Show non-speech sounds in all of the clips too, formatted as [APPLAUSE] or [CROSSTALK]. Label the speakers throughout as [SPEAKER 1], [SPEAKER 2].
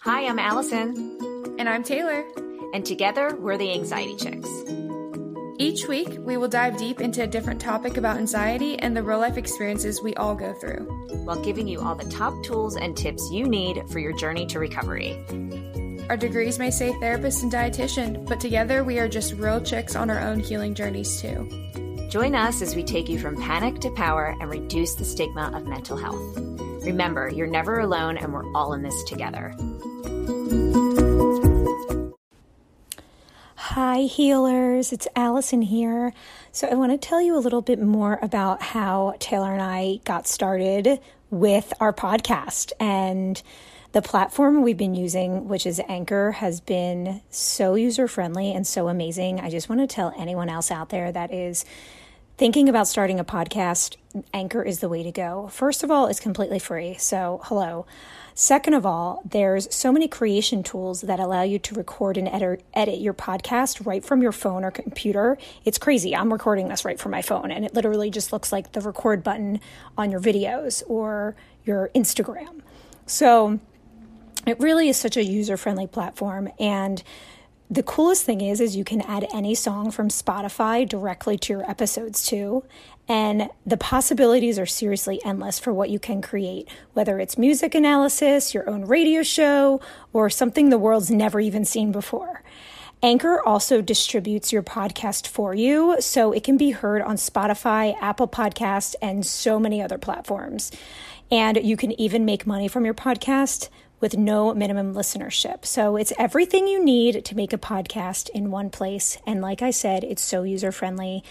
[SPEAKER 1] Hi, I'm Alison,
[SPEAKER 2] And I'm Taylor.
[SPEAKER 1] and together we're the Anxiety Chicks.
[SPEAKER 2] Each week, we will dive deep into a different topic about anxiety and the real life experiences we all go through.
[SPEAKER 1] while giving you all the top tools and tips you need for your journey to recovery.
[SPEAKER 2] Our degrees may say therapist and dietitian, but together we are just real chicks on our own healing journeys, too.
[SPEAKER 1] Join us as we take you from panic to power and reduce the stigma of mental health. Remember, you're never alone and we're all in this together.
[SPEAKER 3] Hi, healers. It's Alison here. So, I want to tell you a little bit more about how Taylor and I got started with our podcast. And the platform we've been using, which is Anchor, has been so user friendly and so amazing. I just want to tell anyone else out there that is thinking about starting a podcast, Anchor is the way to go. First of all, it's completely free. So, hello. Second of all, there's so many creation tools that allow you to record and edit, edit your podcast right from your phone or computer. It's crazy. I'm recording this right from my phone, and it literally just looks like the record button on your videos or your Instagram. So, it really is such a user friendly platform. And the coolest thing is is you can add any song from Spotify directly to your episodes too. And the possibilities are seriously endless for what you can create, whether it's music analysis, your own radio show, or something the world's never even seen before. Anchor also distributes your podcast for you, so it can be heard on Spotify, Apple Podcast, and so many other platforms. And you can even make money from your podcast with no minimum listenership. So it's everything you need to make a podcast in one place. And like I said, it's so user friendly.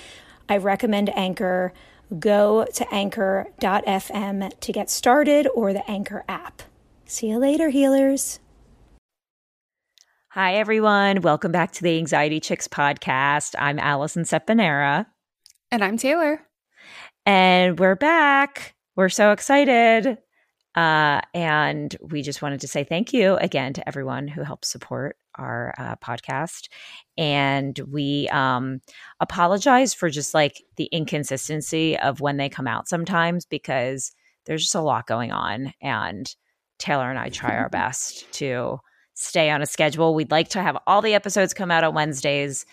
[SPEAKER 3] I recommend Anchor. Go to anchor.fm to get started or the Anchor app. See you later, healers.
[SPEAKER 4] Hi, everyone. Welcome back to the Anxiety Chicks podcast. I'm Alison Seponara,
[SPEAKER 2] And I'm Taylor.
[SPEAKER 4] and we're back. We're so excited. Uh, and we just wanted to say thank you again to everyone who helped support our uh, podcast. And we um, apologize for just like the inconsistency of when they come out sometimes because there's just a lot going on. And Taylor and I try our [LAUGHS] best to stay on a schedule. We'd like to have all the episodes come out on Wednesdays,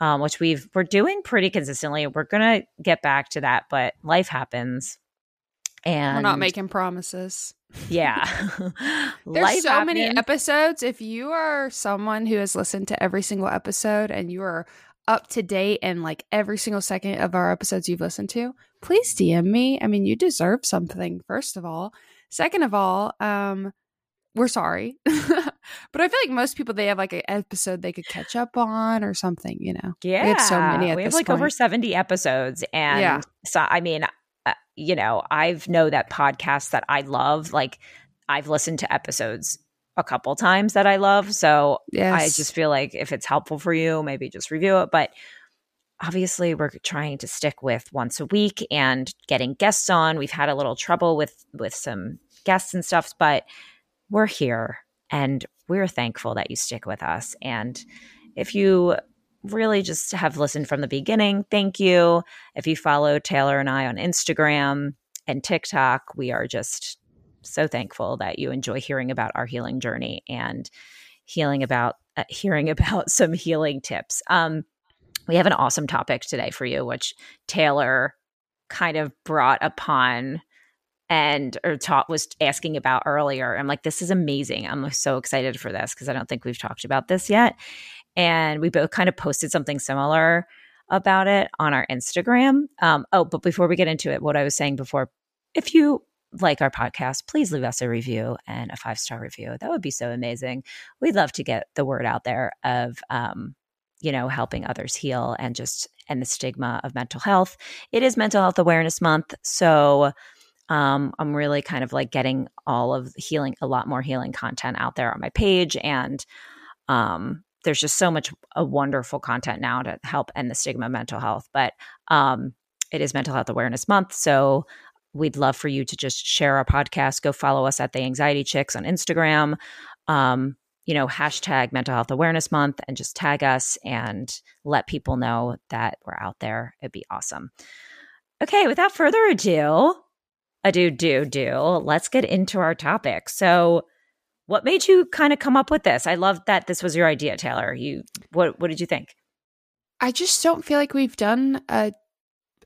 [SPEAKER 4] um, which we've we're doing pretty consistently. We're gonna get back to that, but life happens, and
[SPEAKER 2] We're not making promises.
[SPEAKER 4] yeah. [LAUGHS]
[SPEAKER 2] There's so many episodes. If you are someone who has listened to every single episode and you are up to date and like every single second of our episodes you've listened to, please DM me. I mean, you deserve something, first of all. Second of all, um, we're sorry. [LAUGHS] but I feel like most people they have like an episode they could catch up on or something, you know.
[SPEAKER 4] Yeah,
[SPEAKER 2] We have so many at
[SPEAKER 4] we have like over seventy episodes, and
[SPEAKER 2] Yeah.
[SPEAKER 4] so I mean, you know, I've know that podcasts that I love, like I've listened to episodes a couple times that I love. So I just feel like if it's helpful for you, maybe just review it. But obviously, we're trying to stick with once a week and getting guests on. We've had a little trouble with with some guests and stuff, but we're here and we're thankful that you stick with us. And if you really just have listened from the beginning, thank you. If you follow Taylor and I on Instagram and TikTok, we are just so thankful that you enjoy hearing about our healing journey and healing about uh, [LAUGHS] hearing about some healing tips. Um, we have an awesome topic today for you, which Taylor kind of brought upon and or taught was asking about earlier. I'm like, this is amazing. I'm so excited for this because I don't think we've talked about this yet. And we both kind of posted something similar about it on our Instagram. Um, oh, but before we get into it, what I was saying before, if you like our podcast, please leave us a review and a five star review. That would be so amazing. We'd love to get the word out there of, um, you know, helping others heal and just and the stigma of mental health. It is Mental Health Awareness Month, so um, I'm really kind of like getting all of healing, a lot more healing content out there on my page, and um, there's just so much a wonderful content now to help end the stigma of mental health. But um, it is Mental Health Awareness Month, so we'd love for you to just share our podcast. Go follow us at the Anxiety Chicks on Instagram. Um, you know, hashtag Mental Health Awareness Month, and just tag us and let people know that we're out there. It'd be awesome. Okay, without further ado, ado, do, do, let's get into our topic. So, what made you kind of come up with this? I love that this was your idea, Taylor. You what what did you think?
[SPEAKER 2] I just don't feel like we've done a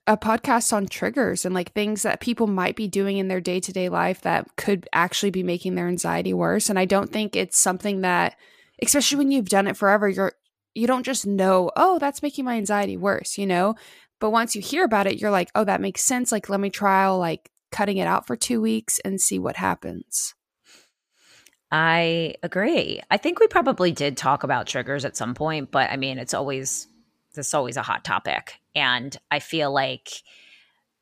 [SPEAKER 2] a podcast on triggers and like things that people might be doing in their day-to-day life that could actually be making their anxiety worse and I don't think it's something that especially when you've done it forever you're you don't just know, "Oh, that's making my anxiety worse," you know? But once you hear about it, you're like, "Oh, that makes sense. Like let me trial like cutting it out for 2 weeks and see what happens."
[SPEAKER 4] I agree. I think we probably did talk about triggers at some point, but I mean, it's always it's always a hot topic, and I feel like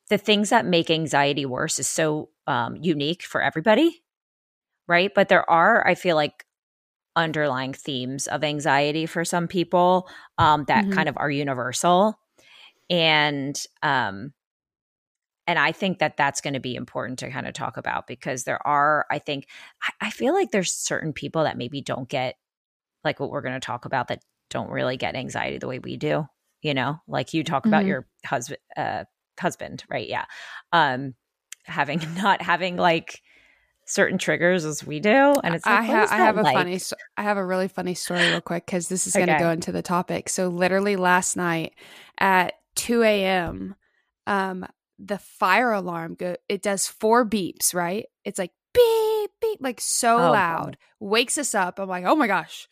[SPEAKER 4] the things that make anxiety worse is so um, unique for everybody, right? But there are, I feel like, underlying themes of anxiety for some people um, that mm-hmm. kind of are universal, and um, and I think that that's going to be important to kind of talk about because there are, I think, I, I feel like there's certain people that maybe don't get like what we're going to talk about that don't really get anxiety the way we do. You know, like you talk mm-hmm. about your husband, uh, husband, right? Yeah, um, having [LAUGHS] not having like certain triggers as we do, and it's like,
[SPEAKER 2] I, ha- I have like? a funny, I have a really funny story real quick because this is going to go into the topic. So literally last night at two a.m. Um, the fire alarm go it does four beeps, right? It's like beep beep like so oh, loud. God. Wakes us up. I'm like, "Oh my gosh."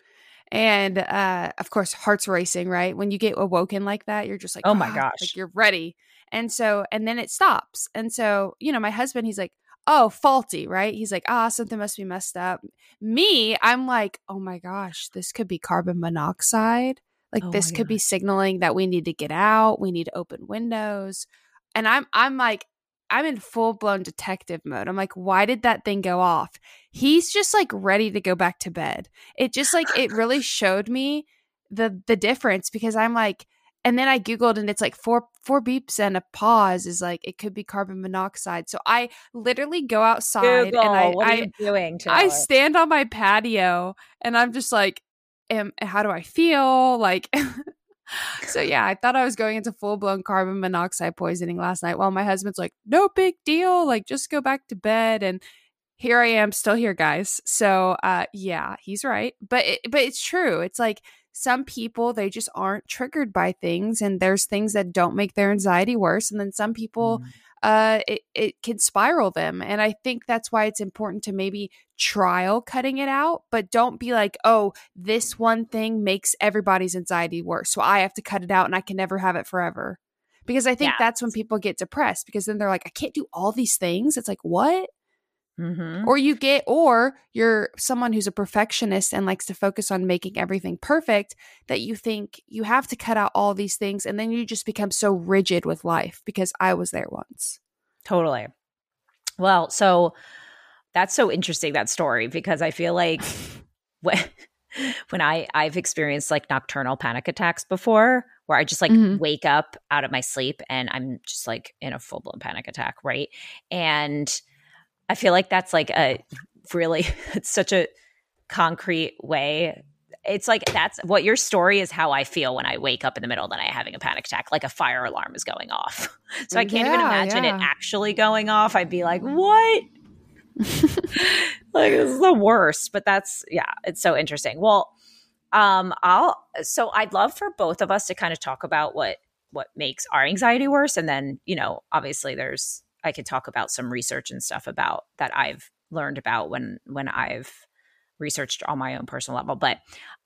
[SPEAKER 2] And uh of course heart's racing, right? When you get awoken like that, you're just like,
[SPEAKER 4] "Oh my gosh."
[SPEAKER 2] Like you're ready. And so and then it stops. And so, you know, my husband, he's like, oh, faulty, right? He's like, ah, something must be messed up. Me, I'm like, oh my gosh, this could be carbon monoxide. Like oh this could be signaling that we need to get out. We need to open windows and I'm I'm like I'm in full blown detective mode. I'm like, why did that thing go off? He's just like ready to go back to bed. It just like it really [LAUGHS] showed me the the difference because I'm like, and then I googled and it's like four four beeps and a pause is like it could be carbon monoxide. So I literally go outside
[SPEAKER 4] Google,
[SPEAKER 2] and I
[SPEAKER 4] what are
[SPEAKER 2] I,
[SPEAKER 4] you doing?
[SPEAKER 2] I stand on my patio and I'm just like, am how do I feel? Like [LAUGHS] so yeah, I thought I was going into full blown carbon monoxide poisoning last night. While my husband's like, "No big deal. Like, just go back to bed." And here I am, still here, guys. So uh, yeah, he's right. But it, but it's true. It's like some people they just aren't triggered by things, and there's things that don't make their anxiety worse, and then some people. Mm uh, it, it can spiral them. And I think that's why it's important to maybe trial cutting it out, but don't be like, oh, this one thing makes everybody's anxiety worse. So I have to cut it out and I can never have it forever. Because I think yeah. that's when people get depressed because then they're like, I can't do all these things. It's like, what? Mm-hmm. Or you get, or you're someone who's a perfectionist and likes to focus on making everything perfect that you think you have to cut out all these things. And then you just become so rigid with life because I was there once.
[SPEAKER 4] Totally. Well, so that's so interesting, that story, because I feel like [LAUGHS] when, when I, I've experienced like nocturnal panic attacks before where I just like mm-hmm. wake up out of my sleep and I'm just like in a full blown panic attack. Right. And, I feel like that's like a really [LAUGHS] it's such a concrete way. It's like that's what your story is how I feel when I wake up in the middle of the night having a panic attack, like a fire alarm is going off. [LAUGHS] So I can't yeah, even imagine yeah. it actually going off. I'd be like, what? [LAUGHS] like this is the worst. But that's yeah, it's so interesting. Well, um, I'll so I'd love for both of us to kind of talk about what what makes our anxiety worse, and then you know, obviously there's I could talk about some research and stuff about that I've learned about when when I've researched on my own personal level. But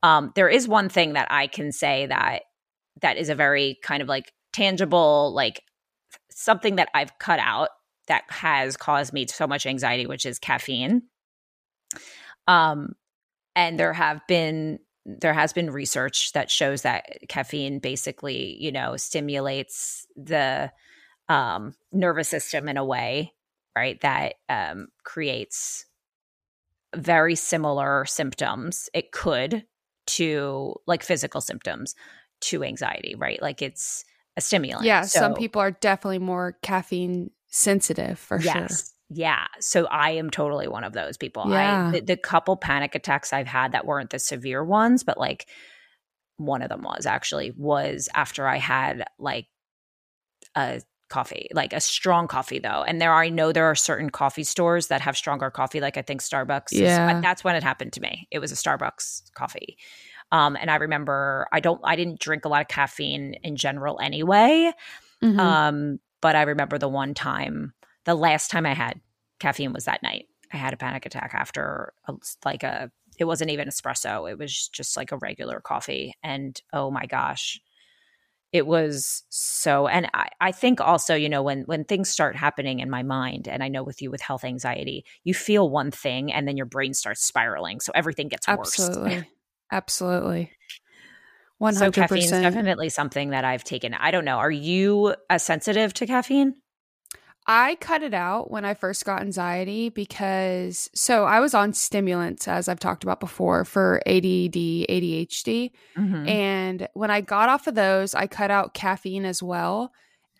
[SPEAKER 4] um, there is one thing that I can say that that is a very kind of like tangible, like something that I've cut out that has caused me so much anxiety, which is caffeine. Um, and there have been there has been research that shows that caffeine basically, you know, stimulates the um, nervous system in a way, right, that um, creates very similar symptoms. It could to like physical symptoms to anxiety, right? Like it's a stimulant.
[SPEAKER 2] Yeah,
[SPEAKER 4] so,
[SPEAKER 2] some people are definitely more caffeine sensitive for
[SPEAKER 4] yes.
[SPEAKER 2] sure.
[SPEAKER 4] Yeah. So I am totally one of those people.
[SPEAKER 2] Yeah.
[SPEAKER 4] I the, the couple panic attacks I've had that weren't the severe ones, but like one of them was actually was after I had like a coffee, like a strong coffee though. And there are, I know there are certain coffee stores that have stronger coffee, like I think Starbucks. is-
[SPEAKER 2] Yeah.
[SPEAKER 4] that's when it happened to me. It was a Starbucks coffee. Um, and I remember I don't, I didn't drink a lot of caffeine in general anyway.
[SPEAKER 2] Mhm.
[SPEAKER 4] Um, but I remember the one time, the last time I had caffeine was that night. I had a panic attack after a, like a, it wasn't even espresso. It was just like a regular coffee. And oh my gosh, it was so, and I, I think also, you know, when, when things start happening in my mind, and I know with you with health anxiety, you feel one thing and then your brain starts spiraling. So everything gets worse.
[SPEAKER 2] Absolutely. Absolutely. One
[SPEAKER 4] So
[SPEAKER 2] hundred
[SPEAKER 4] caffeine is
[SPEAKER 2] percent.
[SPEAKER 4] definitely something that I've taken. I don't know. Are you as sensitive to caffeine?
[SPEAKER 2] I cut it out when I first got anxiety because so I was on stimulants as I've talked about before for ADD, ADHD.
[SPEAKER 4] Mhm.
[SPEAKER 2] And when I got off of those, I cut out caffeine as well.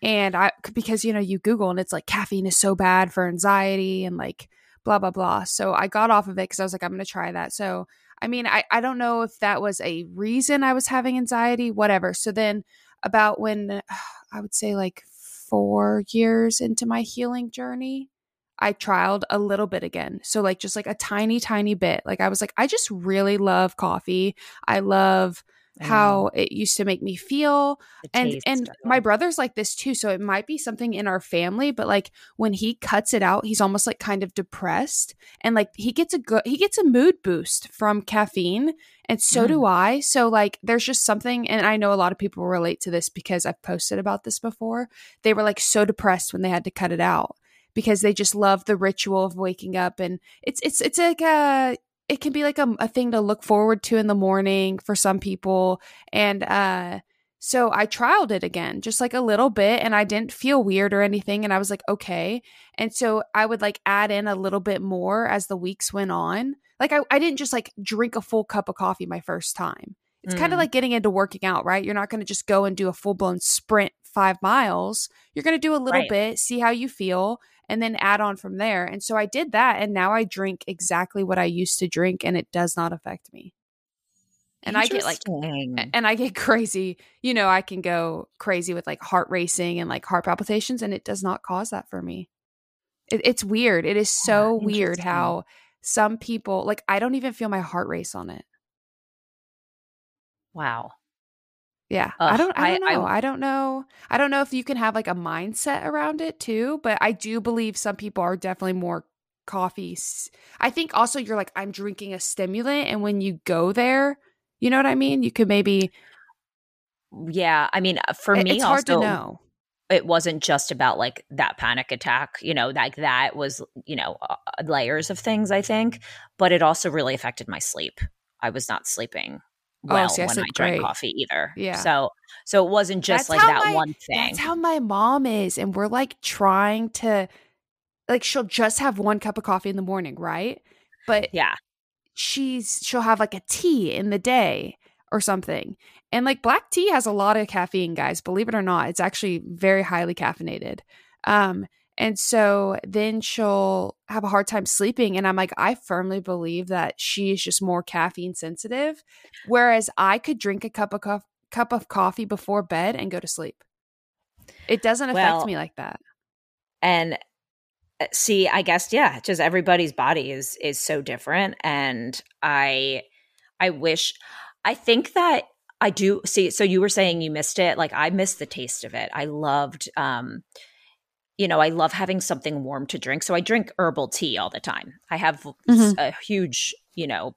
[SPEAKER 2] And I because you know, you Google and it's like caffeine is so bad for anxiety and like blah blah blah. So I got off of it because I was like, I'm gonna try that. So I mean, I, I don't know if that was a reason I was having anxiety, whatever. So then about when [SIGHS] I would say like four years into my healing journey, I trialed a little bit again. So like just like a tiny, tiny bit. Like I was like, I just really love coffee. I love how it used to make me feel
[SPEAKER 4] The
[SPEAKER 2] and and my brother's like this too so it might be something in our family but like when he cuts it out he's almost like kind of depressed and like he gets a good he gets a mood boost from caffeine and so do i so like there's just something and i know a lot of people relate to this because i've posted about this before they were like so depressed when they had to cut it out because they just love the ritual of waking up and it's it's it's like a it can be like a, a thing to look forward to in the morning for some people and uh so I trialed it again, just like a little bit, and I didn't feel weird or anything. And I was like, okay. And so I would like add in a little bit more as the weeks went on. Like I, I didn't just like drink a full cup of coffee my first time. It's kind of
[SPEAKER 4] Mm.
[SPEAKER 2] like getting into working out, right? You're not going to just go and do a full blown sprint five miles. You're going to do a little
[SPEAKER 4] Right.
[SPEAKER 2] bit, see how you feel, and then add on from there. And so I did that. And now I drink exactly what I used to drink, and it does not affect me. And I get like and I get [LAUGHS] crazy. You know, I can go crazy with like heart racing and like heart palpitations, and it does not cause that for me. It, it's weird. It is ah, so weird how some people like I don't even feel my heart race on it.
[SPEAKER 4] wow.
[SPEAKER 2] Yeah, I don't. I
[SPEAKER 4] I-
[SPEAKER 2] don't
[SPEAKER 4] I-
[SPEAKER 2] know. I, don't know. I don't know if you can have like a mindset around it too. But I do believe some people are definitely more coffee. I think also you're like I'm drinking a stimulant, and when you go there, you know what I mean. You could maybe.
[SPEAKER 4] Yeah. I mean, uh, for
[SPEAKER 2] it-
[SPEAKER 4] me,
[SPEAKER 2] it's hard to know.
[SPEAKER 4] it wasn't just about like that panic attack, you know, like that was, you know, uh, layers of things, I think, but it also really affected my sleep. I was not sleeping
[SPEAKER 2] Oh,
[SPEAKER 4] well
[SPEAKER 2] see, I
[SPEAKER 4] when I drank
[SPEAKER 2] great.
[SPEAKER 4] coffee either.
[SPEAKER 2] Yeah.
[SPEAKER 4] So, so it wasn't just
[SPEAKER 2] That's
[SPEAKER 4] like that
[SPEAKER 2] my-
[SPEAKER 4] one thing.
[SPEAKER 2] That's how my mom is. And we're like trying to, like, she'll just have one cup of coffee in the morning, right? But
[SPEAKER 4] yeah.
[SPEAKER 2] she's, she'll have like a tea in the day or something. And like black tea has a lot of caffeine, guys, believe it or not. It's actually very highly caffeinated. Um, and so then she'll have a hard time sleeping. And I'm like, I firmly believe that she's just more caffeine sensitive. Whereas I could drink a cup of co- cup of coffee before bed and go to sleep. It doesn't affect
[SPEAKER 4] Well,
[SPEAKER 2] me like that.
[SPEAKER 4] and uh, see i guess yeah just everybody's body is is so different and i i wish i think that i do see so you were saying you missed it like i missed the taste of it i loved um you know, I love having something warm to drink. So I drink herbal tea all the time. I have
[SPEAKER 2] Mhm.
[SPEAKER 4] a huge, you know,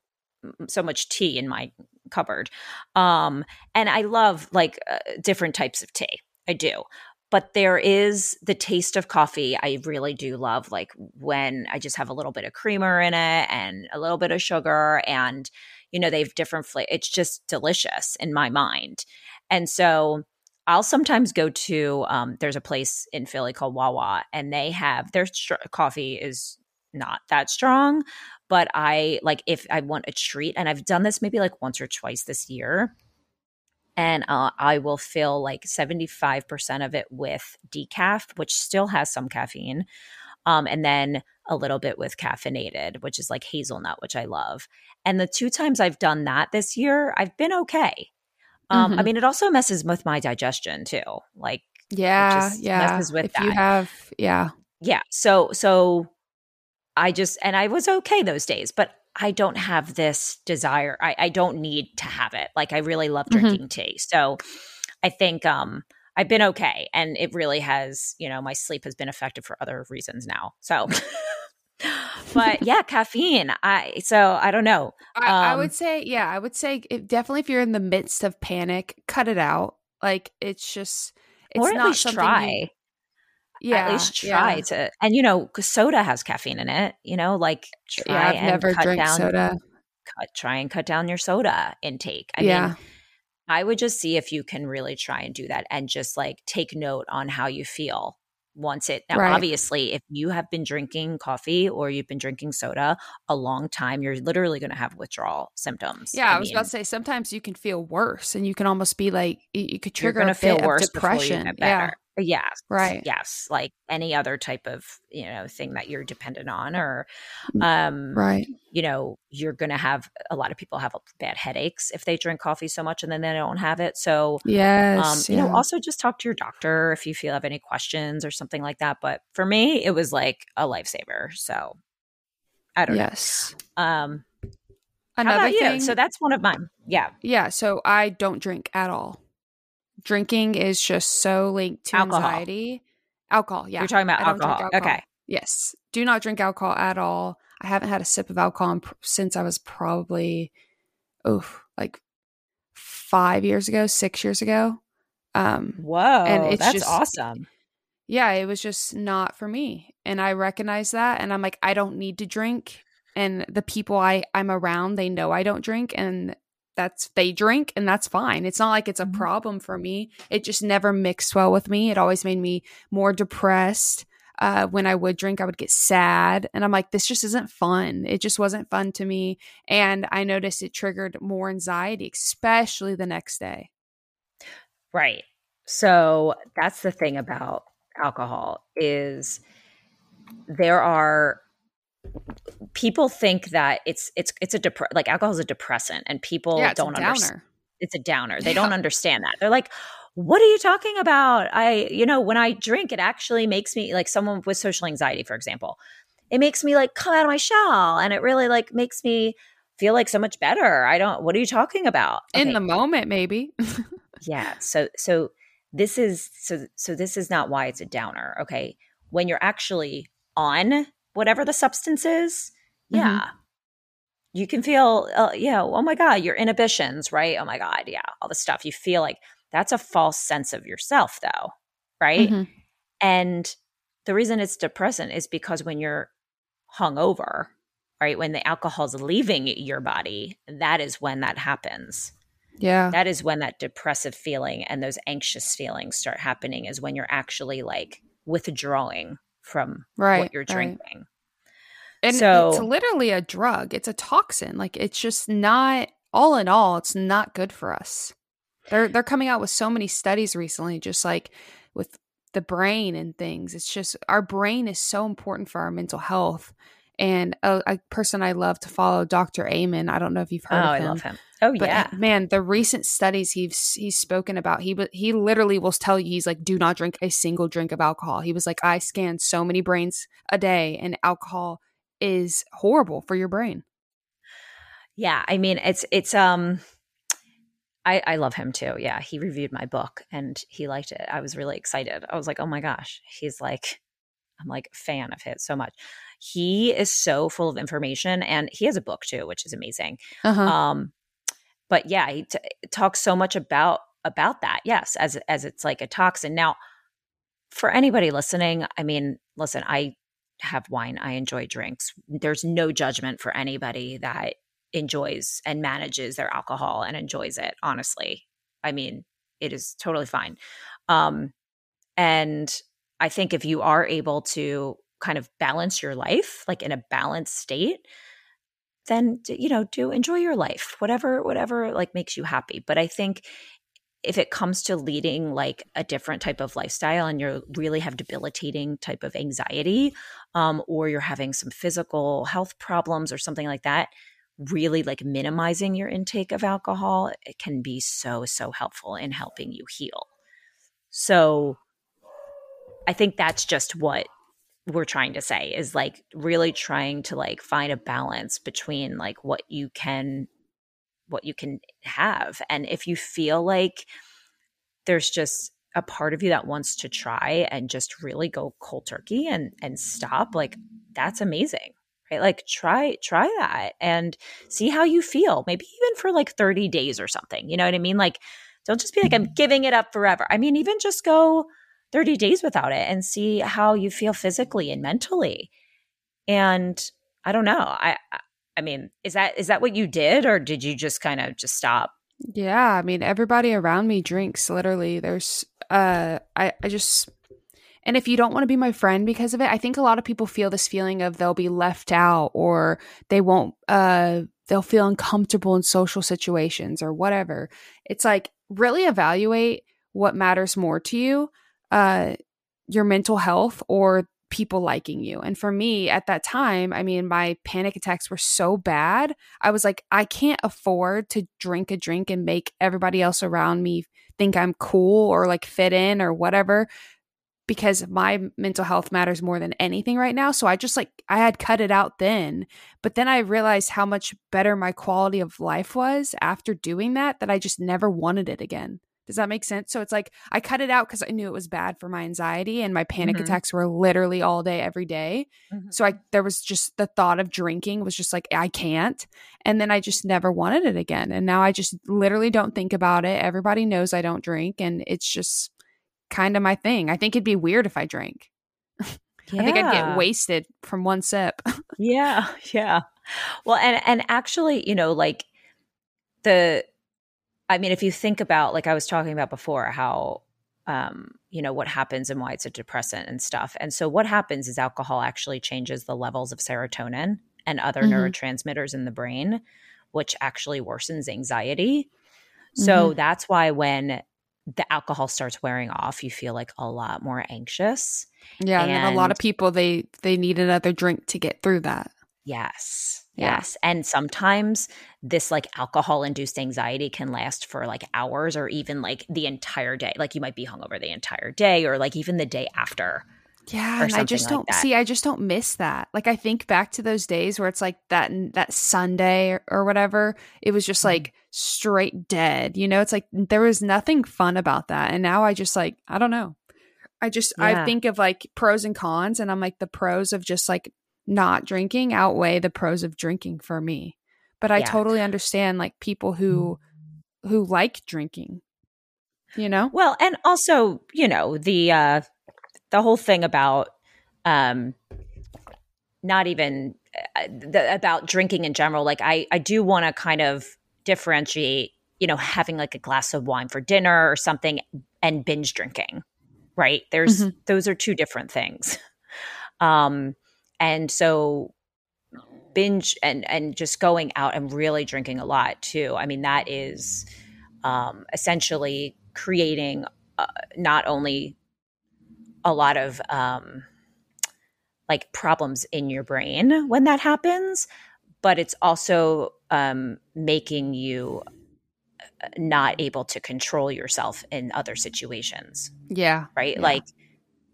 [SPEAKER 4] so much tea in my cupboard. Um, and I love like uh, different types of tea. I do. But there is the taste of coffee I really do love, like when I just have a little bit of creamer in it and a little bit of sugar, and you know, they have different flavors. It's just delicious in my mind. And so I'll sometimes go to um, there's a place in Philly called Wawa, and they have their str- coffee is not that strong, but I like if I want a treat, and I've done this maybe like once or twice this year, and uh, I will fill like seventy five percent of it with decaf, which still has some caffeine, um, and then a little bit with caffeinated, which is like hazelnut, which I love. And the two times I've done that this year, I've been okay. Um, I
[SPEAKER 2] Mhm.
[SPEAKER 4] mean, it also messes with my digestion too. Like,
[SPEAKER 2] Yeah,
[SPEAKER 4] just
[SPEAKER 2] yeah.
[SPEAKER 4] messes with
[SPEAKER 2] if you have, yeah,
[SPEAKER 4] yeah. So, so I just, and I was okay those days, but I don't have this desire. I, I don't need to have it. Like, I really love
[SPEAKER 2] Mhm.
[SPEAKER 4] drinking tea. So I think, um, I've been okay. And it really has, you know, my sleep has been affected for other reasons now. So, [LAUGHS] but yeah, caffeine. I, so I don't know.
[SPEAKER 2] I, I
[SPEAKER 4] Um,
[SPEAKER 2] would say, yeah, I would say if, definitely if you're in the midst of panic, cut it out. Like it's just, it's
[SPEAKER 4] or at
[SPEAKER 2] not
[SPEAKER 4] least try.
[SPEAKER 2] you- yeah,
[SPEAKER 4] at least try
[SPEAKER 2] yeah.
[SPEAKER 4] to and you know soda has caffeine in it you know like try
[SPEAKER 2] Yeah, I've
[SPEAKER 4] and
[SPEAKER 2] never
[SPEAKER 4] cut
[SPEAKER 2] drank
[SPEAKER 4] down
[SPEAKER 2] soda.
[SPEAKER 4] cut try and cut down your soda intake i
[SPEAKER 2] Yeah.
[SPEAKER 4] mean i would just see if you can really try and do that and just like take note on how you feel once it now
[SPEAKER 2] Right.
[SPEAKER 4] obviously if you have been drinking coffee or you've been drinking soda a long time you're literally going to have withdrawal symptoms
[SPEAKER 2] Yeah, I, was about to say sometimes you can feel worse, and you can almost be like you, could
[SPEAKER 4] you're
[SPEAKER 2] trigger a
[SPEAKER 4] feel
[SPEAKER 2] bit of depression. Yeah,
[SPEAKER 4] better. Yes.
[SPEAKER 2] Right.
[SPEAKER 4] Yes. Like any other type of, you know, thing that you're dependent on or um
[SPEAKER 2] right.
[SPEAKER 4] you know, you're going to have a lot of people have bad headaches if they drink coffee so much and then they don't have it. So
[SPEAKER 2] Yes.
[SPEAKER 4] um, you know, also just talk to your doctor if you feel have any questions or something like that. But for me, it was like a lifesaver. So I don't
[SPEAKER 2] yes.
[SPEAKER 4] know. Um, how
[SPEAKER 2] Another
[SPEAKER 4] about you?
[SPEAKER 2] thing.
[SPEAKER 4] So that's one of mine. Yeah.
[SPEAKER 2] yeah. So I don't drink at all. Drinking is just so linked to
[SPEAKER 4] Alcohol.
[SPEAKER 2] anxiety. Alcohol. Yeah.
[SPEAKER 4] You're talking about
[SPEAKER 2] I
[SPEAKER 4] alcohol. Okay.
[SPEAKER 2] Yes. Do not drink alcohol at all. I haven't had a sip of alcohol pr- since I was probably, oh, like five years ago, six years ago. Um,
[SPEAKER 4] Whoa.
[SPEAKER 2] And it's
[SPEAKER 4] that's
[SPEAKER 2] just-
[SPEAKER 4] awesome.
[SPEAKER 2] yeah, it was just not for me. And I recognize that. And I'm like, I don't need to drink. And the people I, I'm around, they know I don't drink. And that's, they drink and that's fine. It's not like it's a
[SPEAKER 4] Mhm.
[SPEAKER 2] problem for me. It just never mixed well with me. It always made me more depressed. Uh, when I would drink, I would get sad. And I'm like, this just isn't fun. It just wasn't fun to me. And I noticed it triggered more anxiety, especially the next day.
[SPEAKER 4] Right. So that's the thing about alcohol is there are people think that it's it's it's a like alcohol is a depressant and people
[SPEAKER 2] yeah,
[SPEAKER 4] don't understand it's a downer. They
[SPEAKER 2] Yeah.
[SPEAKER 4] don't understand that. They're like, what are you talking about? I, you know, when I drink, it actually makes me like someone with social anxiety, for example, it makes me like come out of my shell and it really like makes me feel like so much better. I don't, what are you talking about?
[SPEAKER 2] In the moment, maybe. [LAUGHS]
[SPEAKER 4] yeah. So, so this is, so, so this is not why it's a downer. Okay. When you're actually on whatever the substance is, yeah. You can feel, uh, yeah, oh my God, your inhibitions, right? Oh my God, yeah, all the stuff. You feel like that's a false sense of yourself, though, right?
[SPEAKER 2] Mhm.
[SPEAKER 4] And the reason it's depressant is because when you're hungover, right, when the alcohol's leaving your body, that is when that happens.
[SPEAKER 2] Yeah.
[SPEAKER 4] That is when that depressive feeling and those anxious feelings start happening, is when you're actually like withdrawing from
[SPEAKER 2] Right,
[SPEAKER 4] what you're
[SPEAKER 2] right.
[SPEAKER 4] drinking.
[SPEAKER 2] And
[SPEAKER 4] So-
[SPEAKER 2] it's literally a drug. It's a toxin. Like it's just not all in all, it's not good for us. They're they're coming out with so many studies recently, just like with the brain and things. It's just our brain is so important for our mental health. And a, a person I love to follow, Dr. Amen. I don't know if you've
[SPEAKER 4] Oh,
[SPEAKER 2] heard of
[SPEAKER 4] I
[SPEAKER 2] him.
[SPEAKER 4] love him. Oh,
[SPEAKER 2] But
[SPEAKER 4] yeah.
[SPEAKER 2] man, the recent studies he's he's spoken about, he he literally will tell you he's like, do not drink a single drink of alcohol. He was like, I scan so many brains a day, and alcohol is horrible for your brain.
[SPEAKER 4] Yeah, I mean it's it's um I I love him too. Yeah, he reviewed my book and he liked it. I was really excited. I was like, "Oh my gosh." He's like I'm like a fan of his so much. He is so full of information and he has a book too, which is amazing.
[SPEAKER 2] Uh-huh.
[SPEAKER 4] Um, but yeah, he t- talks so much about about that. Yes, as as it's like a toxin. Now, for anybody listening, I mean, listen, I have wine. I enjoy drinks. There's no judgment for anybody that enjoys and manages their alcohol and enjoys it. Honestly, I mean, it is totally fine. Um, and I think if you are able to kind of balance your life, like in a balanced state, then you know do enjoy your life whatever whatever like makes you happy. But i think if it comes to leading like a different type of lifestyle and you really have debilitating type of anxiety um, or you're having some physical health problems or something like that really like minimizing your intake of alcohol it can be so so helpful in helping you heal. So i think that's just what we're trying to say is like really trying to like find a balance between like what you can what you can have. And if you feel like there's just a part of you that wants to try and just really go cold turkey and and stop like that's amazing right? Like try try that and see how you feel maybe even for like 30 days or something you know what i mean? Like don't just be like i'm giving it up forever. I mean even just go 30 days without it and see how you feel physically and mentally. And I don't know. I I mean, is that is that what you did or did you just kind of just stop?
[SPEAKER 2] Yeah, I mean everybody around me drinks literally. There's uh I I just and if you don't want to be my friend because of it, I think a lot of people feel this feeling of they'll be left out or they won't uh they'll feel uncomfortable in social situations or whatever. It's like really evaluate what matters more to you uh, your mental health or people liking you. And for me at that time, I mean, my panic attacks were so bad. I was like, I can't afford to drink a drink and make everybody else around me think I'm cool or like fit in or whatever because my mental health matters more than anything right now. So I just like, I had cut it out then. But then I realized how much better my quality of life was after doing that, that I just never wanted it again. Does that make sense? So it's like I cut it out because I knew it was bad for my anxiety and my panic mm-hmm. attacks were literally all day, every day. Mm-hmm. So I there was just the thought of drinking was just like I can't. And then I just never wanted it again. And now I just literally don't think about it. Everybody knows I don't drink and it's just kind of my thing. I think it'd be weird if I drank. Yeah. [LAUGHS] I think I'd get wasted from one sip. [LAUGHS]
[SPEAKER 4] yeah, [LAUGHS] yeah. Well, and and actually, you know, like the I mean, if you think about, like I was talking about before, how, um, you know, what happens and why it's a depressant and stuff. And so, what happens is alcohol actually changes the levels of serotonin and other mm-hmm. neurotransmitters in the brain, which actually worsens anxiety. So, mm-hmm. that's why when the alcohol starts wearing off, you feel like a lot more anxious.
[SPEAKER 2] Yeah, and, and a lot of people they they need another drink to get through that.
[SPEAKER 4] Yes. Yes. And sometimes this like alcohol induced anxiety can last for like hours or even like the entire day. Like you might be hungover the entire day or like even the day after.
[SPEAKER 2] Yeah, and I just like don't that. see. I just don't miss that. Like I think back to those days where it's like that that Sunday or, or whatever. It was just mm-hmm. like straight dead. You know, it's like there was nothing fun about that. And now I just like I don't know. I just yeah. I think of like pros and cons, and I'm like the pros of just like not drinking outweigh the pros of drinking for me. But I yeah. totally understand like people who who like drinking. You know?
[SPEAKER 4] Well, and also, you know, the uh the whole thing about um not even uh, the, about drinking in general like I I do want to kind of differentiate, you know, having like a glass of wine for dinner or something and binge drinking. Right? There's mm-hmm. those are two different things. [LAUGHS] Um and so binge and and just going out and really drinking a lot too. I mean that is um, essentially creating uh, not only a lot of um, like problems in your brain when that happens but it's also um, making you uh, not able to control yourself in other situations.
[SPEAKER 2] Yeah.
[SPEAKER 4] Right?
[SPEAKER 2] Yeah.
[SPEAKER 4] like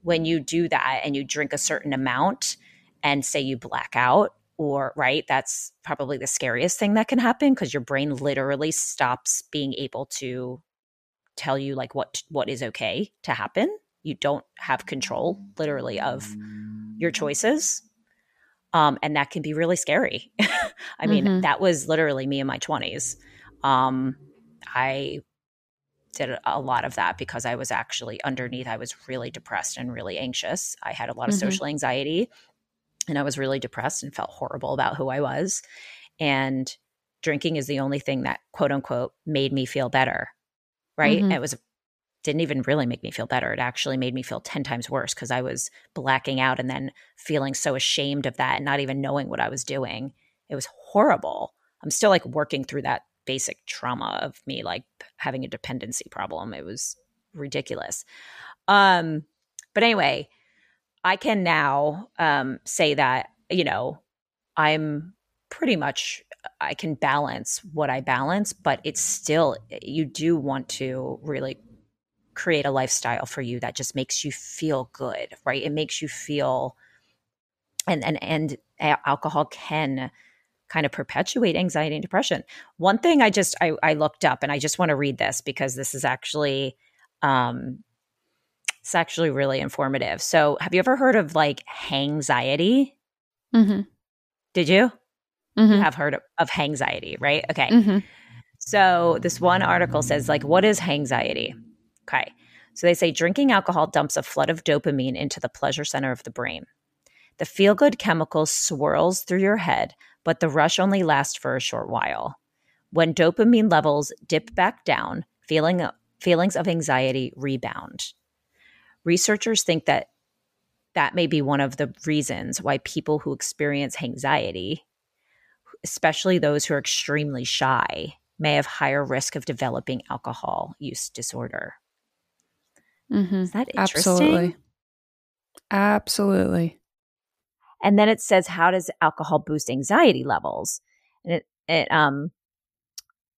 [SPEAKER 4] when you do that and you drink a certain amount and say you black out or right that's probably the scariest thing that can happen because your brain literally stops being able to tell you like what what is okay to happen you don't have control literally of your choices. Um, and that can be really scary. [LAUGHS] I mean,
[SPEAKER 2] Mhm.
[SPEAKER 4] that was literally me in my 20s. Um, I did a lot of that because I was actually underneath, I was really depressed and really anxious. I had a lot of
[SPEAKER 2] Mhm.
[SPEAKER 4] social anxiety and I was really depressed and felt horrible about who I was. And drinking is the only thing that quote unquote made me feel better. Right.
[SPEAKER 2] Mhm.
[SPEAKER 4] It was didn't even really make me feel better. It actually made me feel 10 times worse because I was blacking out and then feeling so ashamed of that and not even knowing what I was doing. It was horrible. I'm still like working through that basic trauma of me like having a dependency problem. It was ridiculous. Um but anyway, I can now um say that, you know, I'm pretty much I can balance what I balance, but it's still you do want to really create a lifestyle for you that just makes you feel good, right? It makes you feel and and and alcohol can kind of perpetuate anxiety and depression. One thing I just I, I looked up and I just want to read this because this is actually um it's actually really informative. So have you ever heard of like hangxiety?
[SPEAKER 2] Mm-hmm.
[SPEAKER 4] Did you? You
[SPEAKER 2] Mm-hmm.
[SPEAKER 4] have heard of, of hangxiety, right? Okay.
[SPEAKER 2] Mm-hmm.
[SPEAKER 4] So this one article says, like, what is hangxiety? Okay. So they say drinking alcohol dumps a flood of dopamine into the pleasure center of the brain. The feel good chemical swirls through your head, but the rush only lasts for a short while. When dopamine levels dip back down, feeling, feelings of anxiety rebound. Researchers think that that may be one of the reasons why people who experience anxiety, especially those who are extremely shy, may have higher risk of developing alcohol use disorder.
[SPEAKER 2] Mm-hmm.
[SPEAKER 4] Is that interesting?
[SPEAKER 2] Absolutely. Absolutely.
[SPEAKER 4] And then it says, how does alcohol boost anxiety levels? And it, it, um,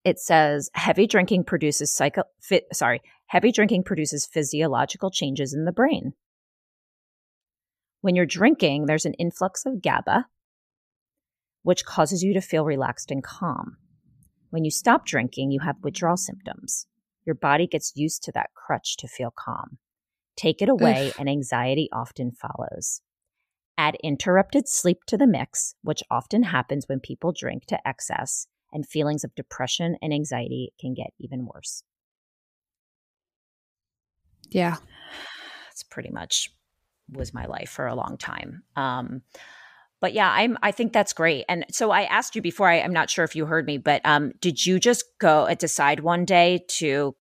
[SPEAKER 4] it says heavy drinking produces psycho, fit, sorry, heavy drinking produces physiological changes in the brain. When you're drinking, there's an influx of GABA, which causes you to feel relaxed and calm. When you stop drinking, you have withdrawal symptoms. Your body gets used to that crutch to feel calm. Take it away,
[SPEAKER 2] Oof.
[SPEAKER 4] and anxiety often follows. Add interrupted sleep to the mix, which often happens when people drink to excess, and feelings of depression and anxiety can get even worse.
[SPEAKER 2] Yeah.
[SPEAKER 4] That's pretty much was my life for a long time. Um, but yeah, I'm. I think that's great. And so I asked you before. I, I'm not sure if you heard me, but um, did you just go uh, decide one day to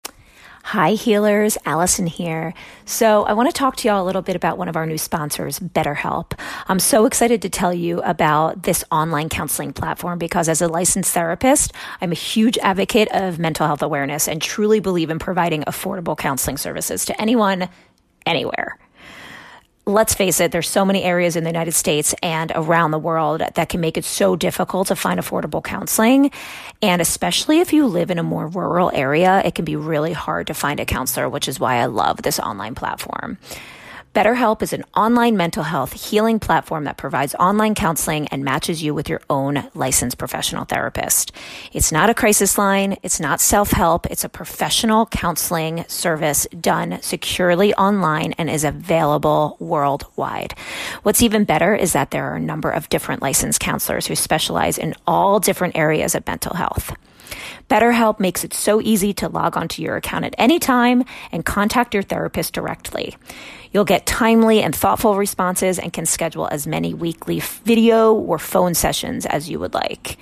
[SPEAKER 3] Hi, healers. Alison here. So, I want to talk to y'all a little bit about one of our new sponsors, BetterHelp. I'm so excited to tell you about this online counseling platform because, as a licensed therapist, I'm a huge advocate of mental health awareness and truly believe in providing affordable counseling services to anyone, anywhere let's face it, there's so many areas in the United States and around the world that can make it so difficult to find affordable counseling. And especially if you live in a more rural area, it can be really hard to find a counselor, which is why I love this online platform. BetterHelp is an online mental health healing platform that provides online counseling and matches you with your own licensed professional therapist. It's not a crisis line. It's not self help. It's a professional counseling service done securely online and is available worldwide. What's even better is that there are a number of different licensed counselors who specialize in all different areas of mental health. BetterHelp makes it so easy to log onto your account at any time and contact your therapist directly. You'll get timely and thoughtful responses and can schedule as many weekly video or phone sessions as you would like.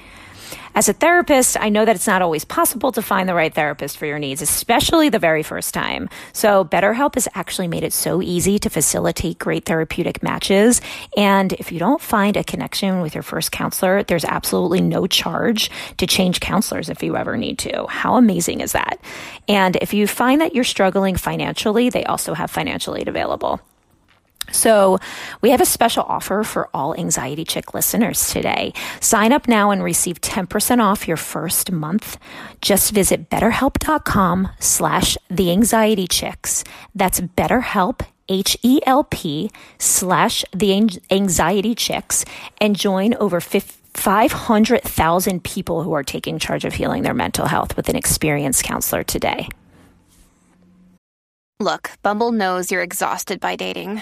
[SPEAKER 3] As a therapist, I know that it's not always possible to find the right therapist for your needs, especially the very first time. So BetterHelp has actually made it so easy to facilitate great therapeutic matches. And if you don't find a connection with your first counselor, there's absolutely no charge to change counselors if you ever need to. How amazing is that? And if you find that you're struggling financially, they also have financial aid available. So we have a special offer for all Anxiety Chick listeners today. Sign up now and receive 10% off your first month. Just visit betterhelp.com slash the anxiety chicks. That's betterhelp, H-E-L-P slash the anxiety chicks and join over 500,000 people who are taking charge of healing their mental health with an experienced counselor today.
[SPEAKER 5] Look, Bumble knows you're exhausted by dating.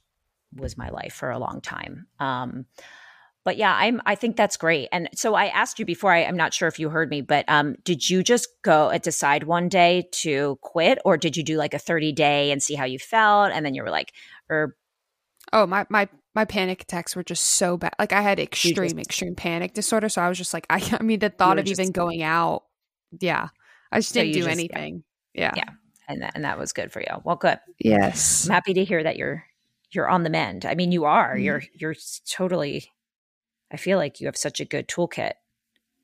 [SPEAKER 4] was my life for a long time. Um, but yeah, I'm. I think that's great. And so I asked you before. I, am not sure if you heard me, but um, did you just go uh, decide one day to quit, or did you do like a 30 day and see how you felt, and then you were like, or
[SPEAKER 2] oh my my my panic attacks were just so bad. Like I had extreme just, extreme panic disorder, so I was just like, I. I mean, the thought of even going out, yeah, I just didn't do just, anything. Yeah.
[SPEAKER 4] yeah, yeah, and that, and that was good for you. Well, good.
[SPEAKER 2] Yes,
[SPEAKER 4] I'm happy to hear that you're you're on the mend. I mean, you are. Mm-hmm. You're you're totally I feel like you have such a good toolkit.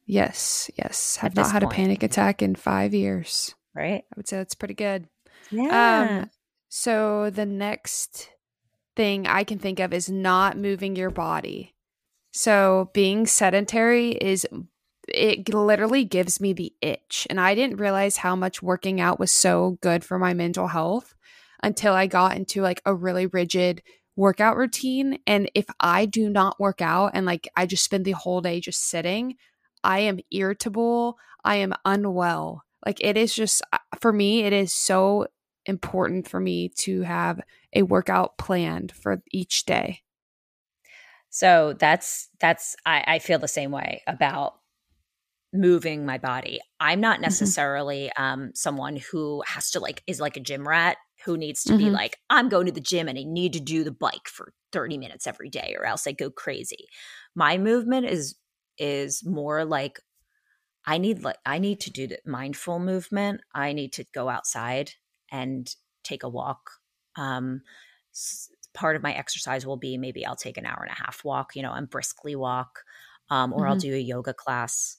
[SPEAKER 2] Yes, yes. Have not had point. a panic attack in five years.
[SPEAKER 4] Right.
[SPEAKER 2] I would say that's pretty good.
[SPEAKER 4] Yeah. Um,
[SPEAKER 2] so the next thing I can think of is not moving your body. So being sedentary is it literally gives me the itch. And I didn't realize how much working out was so good for my mental health until I got into like a really rigid workout routine. And if I do not work out and like I just spend the whole day just sitting, I am irritable. I am unwell. Like it is just, uh, for me, it is so important for me to have a workout planned for each day.
[SPEAKER 4] So that's, that's, I, I feel the same way about moving my body. I'm not mm-hmm. necessarily mm-hmm. um, someone who has to like is like a gym rat who needs to mm-hmm. be like, I'm going to the gym and I need to do the bike for 30 minutes every day or else I go crazy. My movement is is more like I need like I need to do the mindful movement. I need to go outside and take a walk. Um part of my exercise will be maybe I'll take an hour and a half walk, you know, and briskly walk. Um, or mm-hmm. I'll do a yoga class.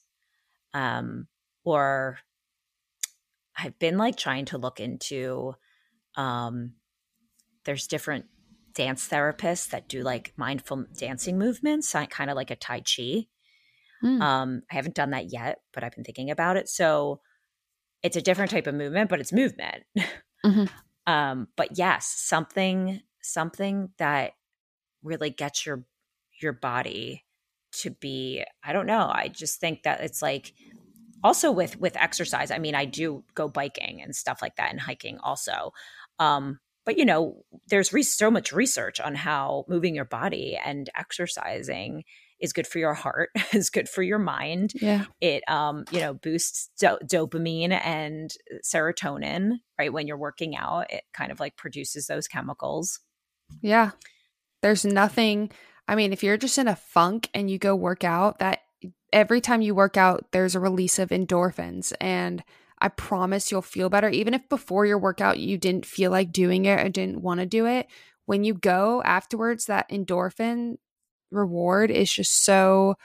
[SPEAKER 4] Um, or I've been like trying to look into um, there's different dance therapists that do like mindful dancing movements, kind of like a Tai Chi. Mm. Um, I haven't done that yet, but I've been thinking about it. So it's a different type of movement, but it's movement. Mm-hmm. [LAUGHS] um, but yes, something something that really gets your your body to be i don't know i just think that it's like also with with exercise i mean i do go biking and stuff like that and hiking also um, but you know, there's re- so much research on how moving your body and exercising is good for your heart, [LAUGHS] is good for your mind.
[SPEAKER 2] Yeah.
[SPEAKER 4] It um, you know, boosts do- dopamine and serotonin, right? When you're working out, it kind of like produces those chemicals.
[SPEAKER 2] Yeah. There's nothing I mean, if you're just in a funk and you go work out, that every time you work out, there's a release of endorphins and I promise you'll feel better. Even if before your workout you didn't feel like doing it or didn't want to do it, when you go afterwards, that endorphin reward is just so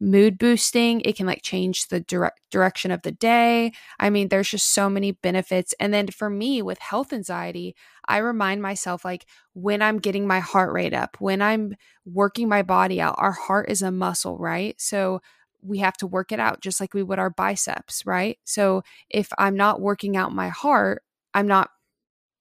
[SPEAKER 2] mood boosting. It can like change the direct direction of the day. I mean, there's just so many benefits. And then for me with health anxiety, I remind myself like when I'm getting my heart rate up, when I'm working my body out, our heart is a muscle, right? So we have to work it out just like we would our biceps, right? So if I'm not working out my heart, I'm not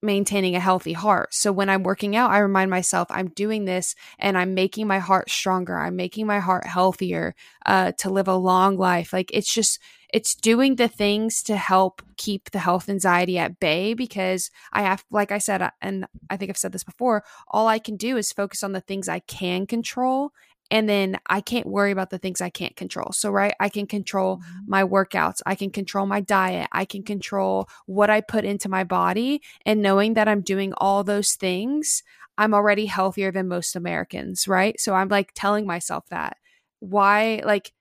[SPEAKER 2] maintaining a healthy heart. So when I'm working out, I remind myself I'm doing this and I'm making my heart stronger. I'm making my heart healthier uh, to live a long life. Like it's just, it's doing the things to help keep the health anxiety at bay because I have, like I said, uh, and I think I've said this before, all I can do is focus on the things I can control and then I can't worry about the things I can't control. So, right, I can control mm-hmm. my workouts, I can control my diet, I can control what I put into my body. And knowing that I'm doing all those things, I'm already healthier than most Americans, right? So, I'm like telling myself that. Why, like,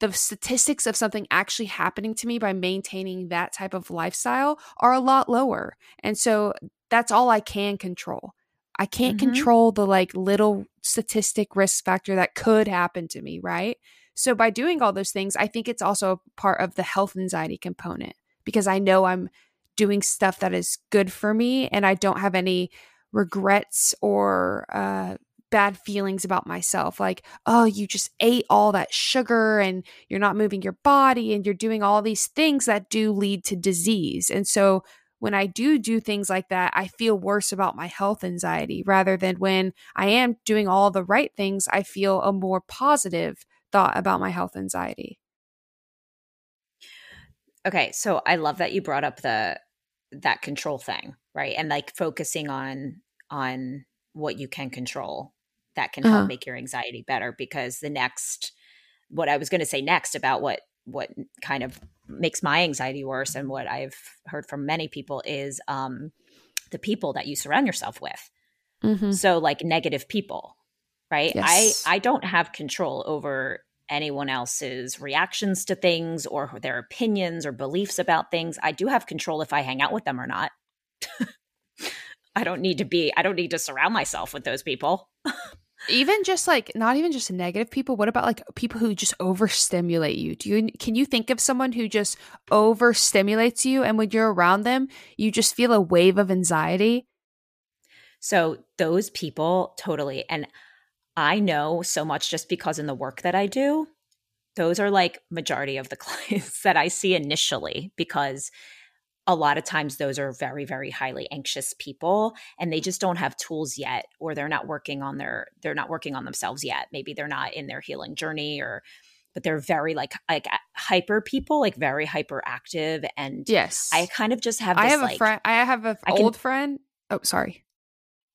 [SPEAKER 2] the statistics of something actually happening to me by maintaining that type of lifestyle are a lot lower. And so that's all I can control. I can't mm-hmm. control the like little statistic risk factor that could happen to me, right? So by doing all those things, I think it's also part of the health anxiety component because I know I'm doing stuff that is good for me and I don't have any regrets or uh, bad feelings about myself like oh you just ate all that sugar and you're not moving your body and you're doing all these things that do lead to disease and so when i do do things like that i feel worse about my health anxiety rather than when i am doing all the right things i feel a more positive thought about my health anxiety
[SPEAKER 4] okay so i love that you brought up the that control thing right and like focusing on on what you can control that can help uh-huh. make your anxiety better because the next what i was going to say next about what what kind of makes my anxiety worse and what i've heard from many people is um the people that you surround yourself with mm-hmm. so like negative people right yes. i i don't have control over anyone else's reactions to things or their opinions or beliefs about things i do have control if i hang out with them or not [LAUGHS] I don't need to be, I don't need to surround myself with those people. [LAUGHS]
[SPEAKER 2] even just like not even just negative people what about like people who just overstimulate you? Do you can you think of someone who just overstimulates you and when you're around them you just feel a wave of anxiety?
[SPEAKER 4] So those people totally and i know so much just because in the work that i do those are like majority of the [LAUGHS] clients that i see initially because a lot of times those are very very highly anxious people and they just don't have tools yet or they're not working on their they're not working on themselves yet. Maybe they're not in their healing journey or but they're very like like hyper people like very hyperactive and
[SPEAKER 2] yes.
[SPEAKER 4] i kind of just have this,
[SPEAKER 2] i have
[SPEAKER 4] like,
[SPEAKER 2] a friend i have an old can, friend oh sorry.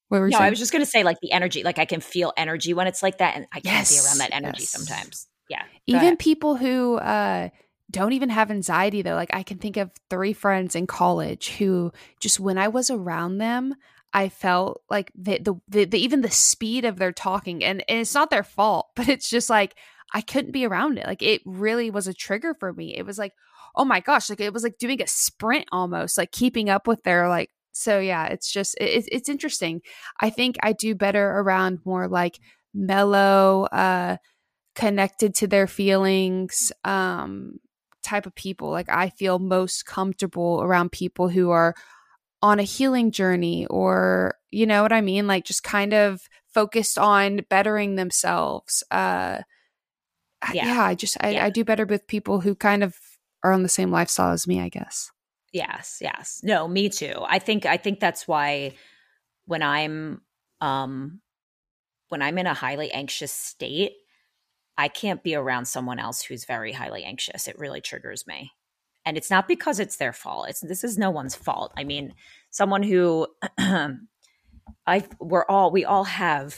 [SPEAKER 2] What were
[SPEAKER 4] no
[SPEAKER 2] saying?
[SPEAKER 4] i was just going to say like the energy like i can feel energy when it's like that and i can't yes, be around that energy yes. sometimes. Yeah
[SPEAKER 2] even people who uh don't even have anxiety though. Like I can think of three friends in college who just when I was around them, I felt like the, the, the, the even the speed of their talking and, and it's not their fault, [LAUGHS] but it's just like I couldn't be around it. Like it really was a trigger for me. It was like, oh my gosh, like it was like doing a sprint almost, like keeping up with their like so yeah, it's just it, it's interesting. I think I do better around more like mellow, uh connected to their feelings um type of people. Like I feel most comfortable around people who are on a healing journey or you know what I mean? Like just kind of focused on bettering themselves. Uh yeah, yeah I just I, yeah. I do better with people who kind of are on the same lifestyle as me, I guess.
[SPEAKER 4] Yes, yes. No, me too. I think I think that's why when I'm um when I'm in a highly anxious state, I can't be around someone else who's very highly anxious. It really triggers me. And it's not because it's their fault. It's this is no one's fault. I mean, someone who [CLEARS THROAT] I we're all we all have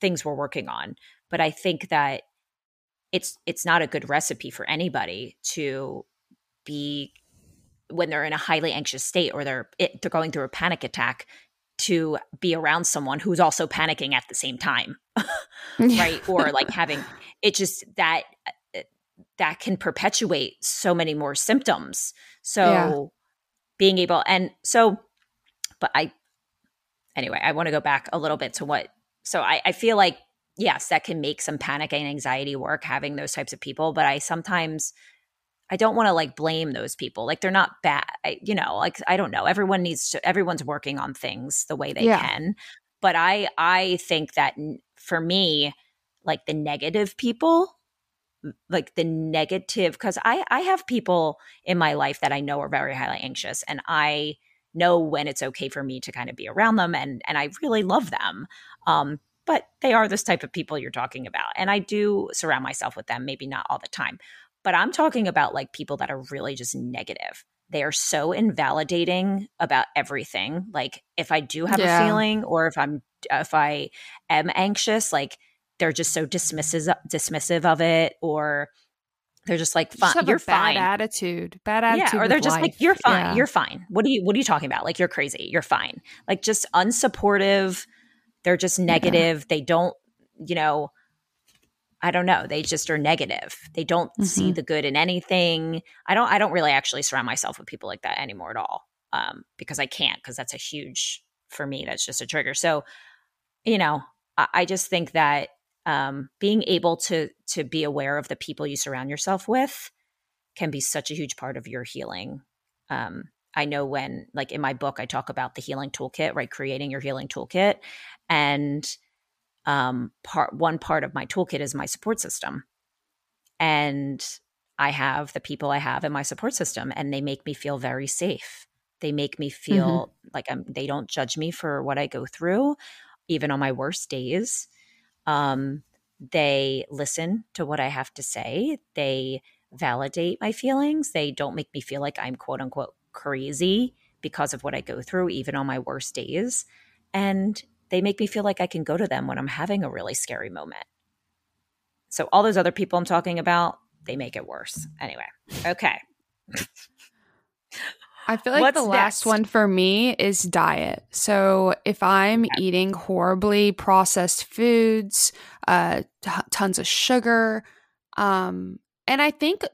[SPEAKER 4] things we're working on, but I think that it's it's not a good recipe for anybody to be when they're in a highly anxious state or they're it, they're going through a panic attack to be around someone who's also panicking at the same time [LAUGHS] right or like [LAUGHS] having it just that uh, that can perpetuate so many more symptoms so yeah. being able and so but i anyway i want to go back a little bit to what so I, I feel like yes that can make some panic and anxiety work having those types of people but i sometimes I don't want to like blame those people. Like they're not bad, I, you know. Like I don't know. Everyone needs to. Everyone's working on things the way they yeah. can. But I I think that for me, like the negative people, like the negative, because I I have people in my life that I know are very highly anxious, and I know when it's okay for me to kind of be around them, and and I really love them. Um, but they are this type of people you're talking about, and I do surround myself with them. Maybe not all the time but I'm talking about like people that are really just negative. They are so invalidating about everything. Like if I do have yeah. a feeling or if I'm if I am anxious, like they're just so dismissive dismissive of it or they're just like fine
[SPEAKER 2] just
[SPEAKER 4] you're
[SPEAKER 2] fine attitude bad attitude
[SPEAKER 4] yeah or they're just
[SPEAKER 2] life.
[SPEAKER 4] like you're fine
[SPEAKER 2] yeah.
[SPEAKER 4] you're fine what are you what are you talking about like you're crazy you're fine like just unsupportive they're just negative yeah. they don't you know I don't know. They just are negative. They don't mm-hmm. see the good in anything. I don't. I don't really actually surround myself with people like that anymore at all, um, because I can't. Because that's a huge for me. That's just a trigger. So, you know, I, I just think that um, being able to to be aware of the people you surround yourself with can be such a huge part of your healing. Um, I know when, like in my book, I talk about the healing toolkit, right? Creating your healing toolkit, and um, part one part of my toolkit is my support system, and I have the people I have in my support system, and they make me feel very safe. They make me feel mm-hmm. like I'm. They don't judge me for what I go through, even on my worst days. Um, they listen to what I have to say. They validate my feelings. They don't make me feel like I'm quote unquote crazy because of what I go through, even on my worst days. And they make me feel like I can go to them when I'm having a really scary moment. So, all those other people I'm talking about, they make it worse. Anyway, okay. [LAUGHS]
[SPEAKER 2] I feel like What's the last one for me is diet. So if I'm eating horribly processed foods, uh, t- tons of sugar, um, and I think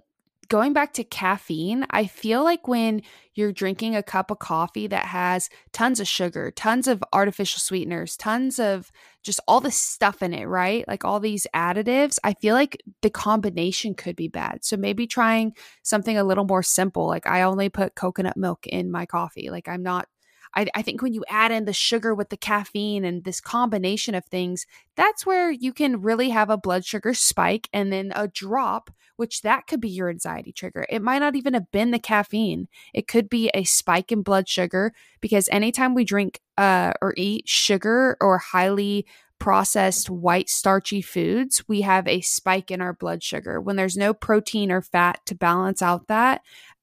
[SPEAKER 2] going back to caffeine, I feel like when you're drinking a cup of coffee that has tons of sugar, tons of artificial sweeteners, tons of just all the stuff in it, right? Like all these additives, I feel like the combination could be bad. So maybe trying something a little more simple. Like I only put coconut milk in my coffee. Like I'm not I, I think when you add in the sugar with the caffeine and this combination of things, that's where you can really have a blood sugar spike and then a drop, which that could be your anxiety trigger. It might not even have been the caffeine. It could be a spike in blood sugar because anytime we drink uh, or eat sugar or highly processed white starchy foods, we have a spike in our blood sugar. When there's no protein or fat to balance out that,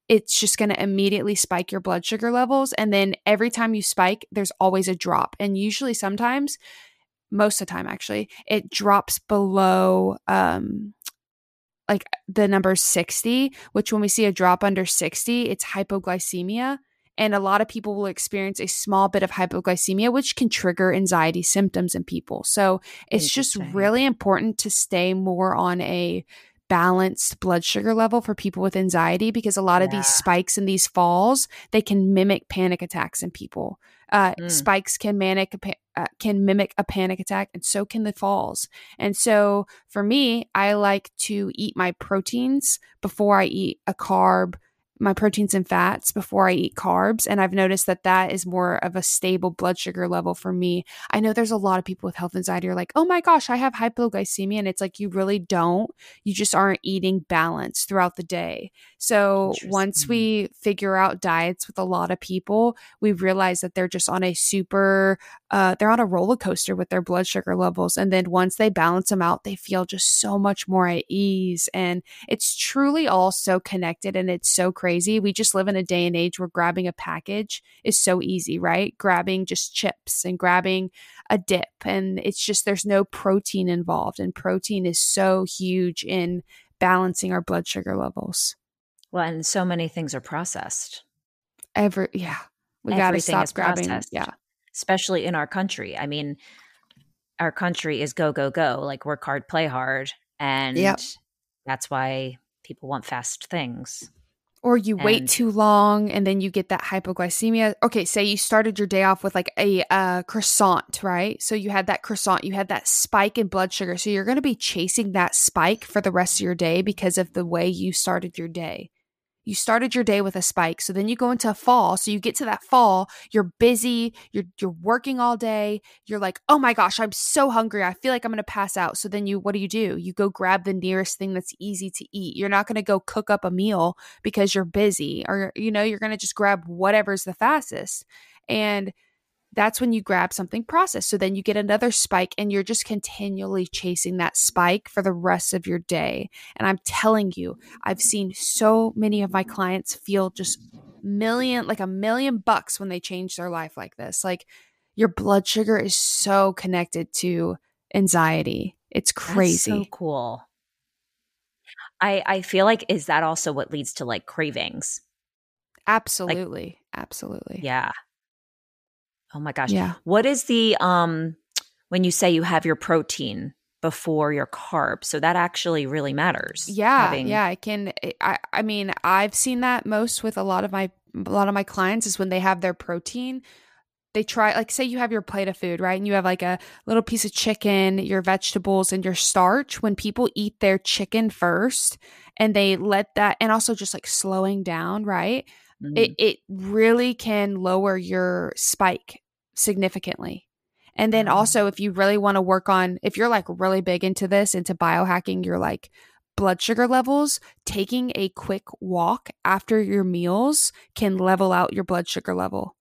[SPEAKER 2] it's just going to immediately spike your blood sugar levels. And then every time you spike, there's always a drop. And usually, sometimes, most of the time, actually, it drops below um, like the number 60, which when we see a drop under 60, it's hypoglycemia. And a lot of people will experience a small bit of hypoglycemia, which can trigger anxiety symptoms in people. So it's just really important to stay more on a balanced blood sugar level for people with anxiety because a lot of these spikes and these falls they can mimic panic attacks in people. Uh, mm. spikes can manic uh, can mimic a panic attack and so can the falls. And so for me i like to eat my proteins before i eat a carb my proteins and fats before I eat carbs. And I've noticed that that is more of a stable blood sugar level for me. I know there's a lot of people with health anxiety are like, oh my gosh, I have hypoglycemia. And it's like, you really don't. You just aren't eating balance throughout the day. So once we figure out diets with a lot of people, we realize that they're just on a super, uh, they're on a roller coaster with their blood sugar levels. And then once they balance them out, they feel just so much more at ease. And it's truly all so connected and it's so crazy. We just live in a day and age where grabbing a package is so easy, right? Grabbing just chips and grabbing a dip. And it's just, there's no protein involved. And protein is so huge in balancing our blood sugar levels.
[SPEAKER 4] Well, and so many things are processed.
[SPEAKER 2] Every yeah, we got to stop grabbing. Processed,
[SPEAKER 4] yeah, especially in our country. I mean, our country is go go go, like work hard, play hard, and yep. that's why people want fast things.
[SPEAKER 2] Or you and, wait too long and then you get that hypoglycemia. Okay, say you started your day off with like a uh, croissant, right? So you had that croissant, you had that spike in blood sugar. So you're going to be chasing that spike for the rest of your day because of the way you started your day you started your day with a spike. So then you go into a fall. So you get to that fall you're busy you're you're working all day. You're like oh my gosh i'm so hungry. I feel like i'm going to pass out. So then you what do you do? You go grab the nearest thing that's easy to eat. You're not going to go cook up a meal because you're busy or you know you're going to just grab whatever's the fastest. And that's when you grab something processed. So then you get another spike and you're just continually chasing that spike for the rest of your day. And I'm telling you, I've seen so many of my clients feel just million, like a million bucks when they change their life like this. Like your blood sugar is so connected to anxiety. It's crazy.
[SPEAKER 4] That's so cool. I I feel like is that also what leads to like cravings?
[SPEAKER 2] Absolutely. Like, Absolutely.
[SPEAKER 4] Yeah. Oh my gosh.
[SPEAKER 2] Yeah.
[SPEAKER 4] What is the um when you say you have your protein before your carb? So that actually really matters.
[SPEAKER 2] Yeah. Having- yeah. I can I I mean, I've seen that most with a lot of my a lot of my clients is when they have their protein they try like say you have your plate of food right and you have like a little piece of chicken your vegetables and your starch when people eat their chicken first and they let that and also just like slowing down right mm-hmm. it, it really can lower your spike significantly. And then also, if you really want to work on, if you're like really big into this, into biohacking, your like blood sugar levels, taking a quick walk after your meals can level out your blood sugar level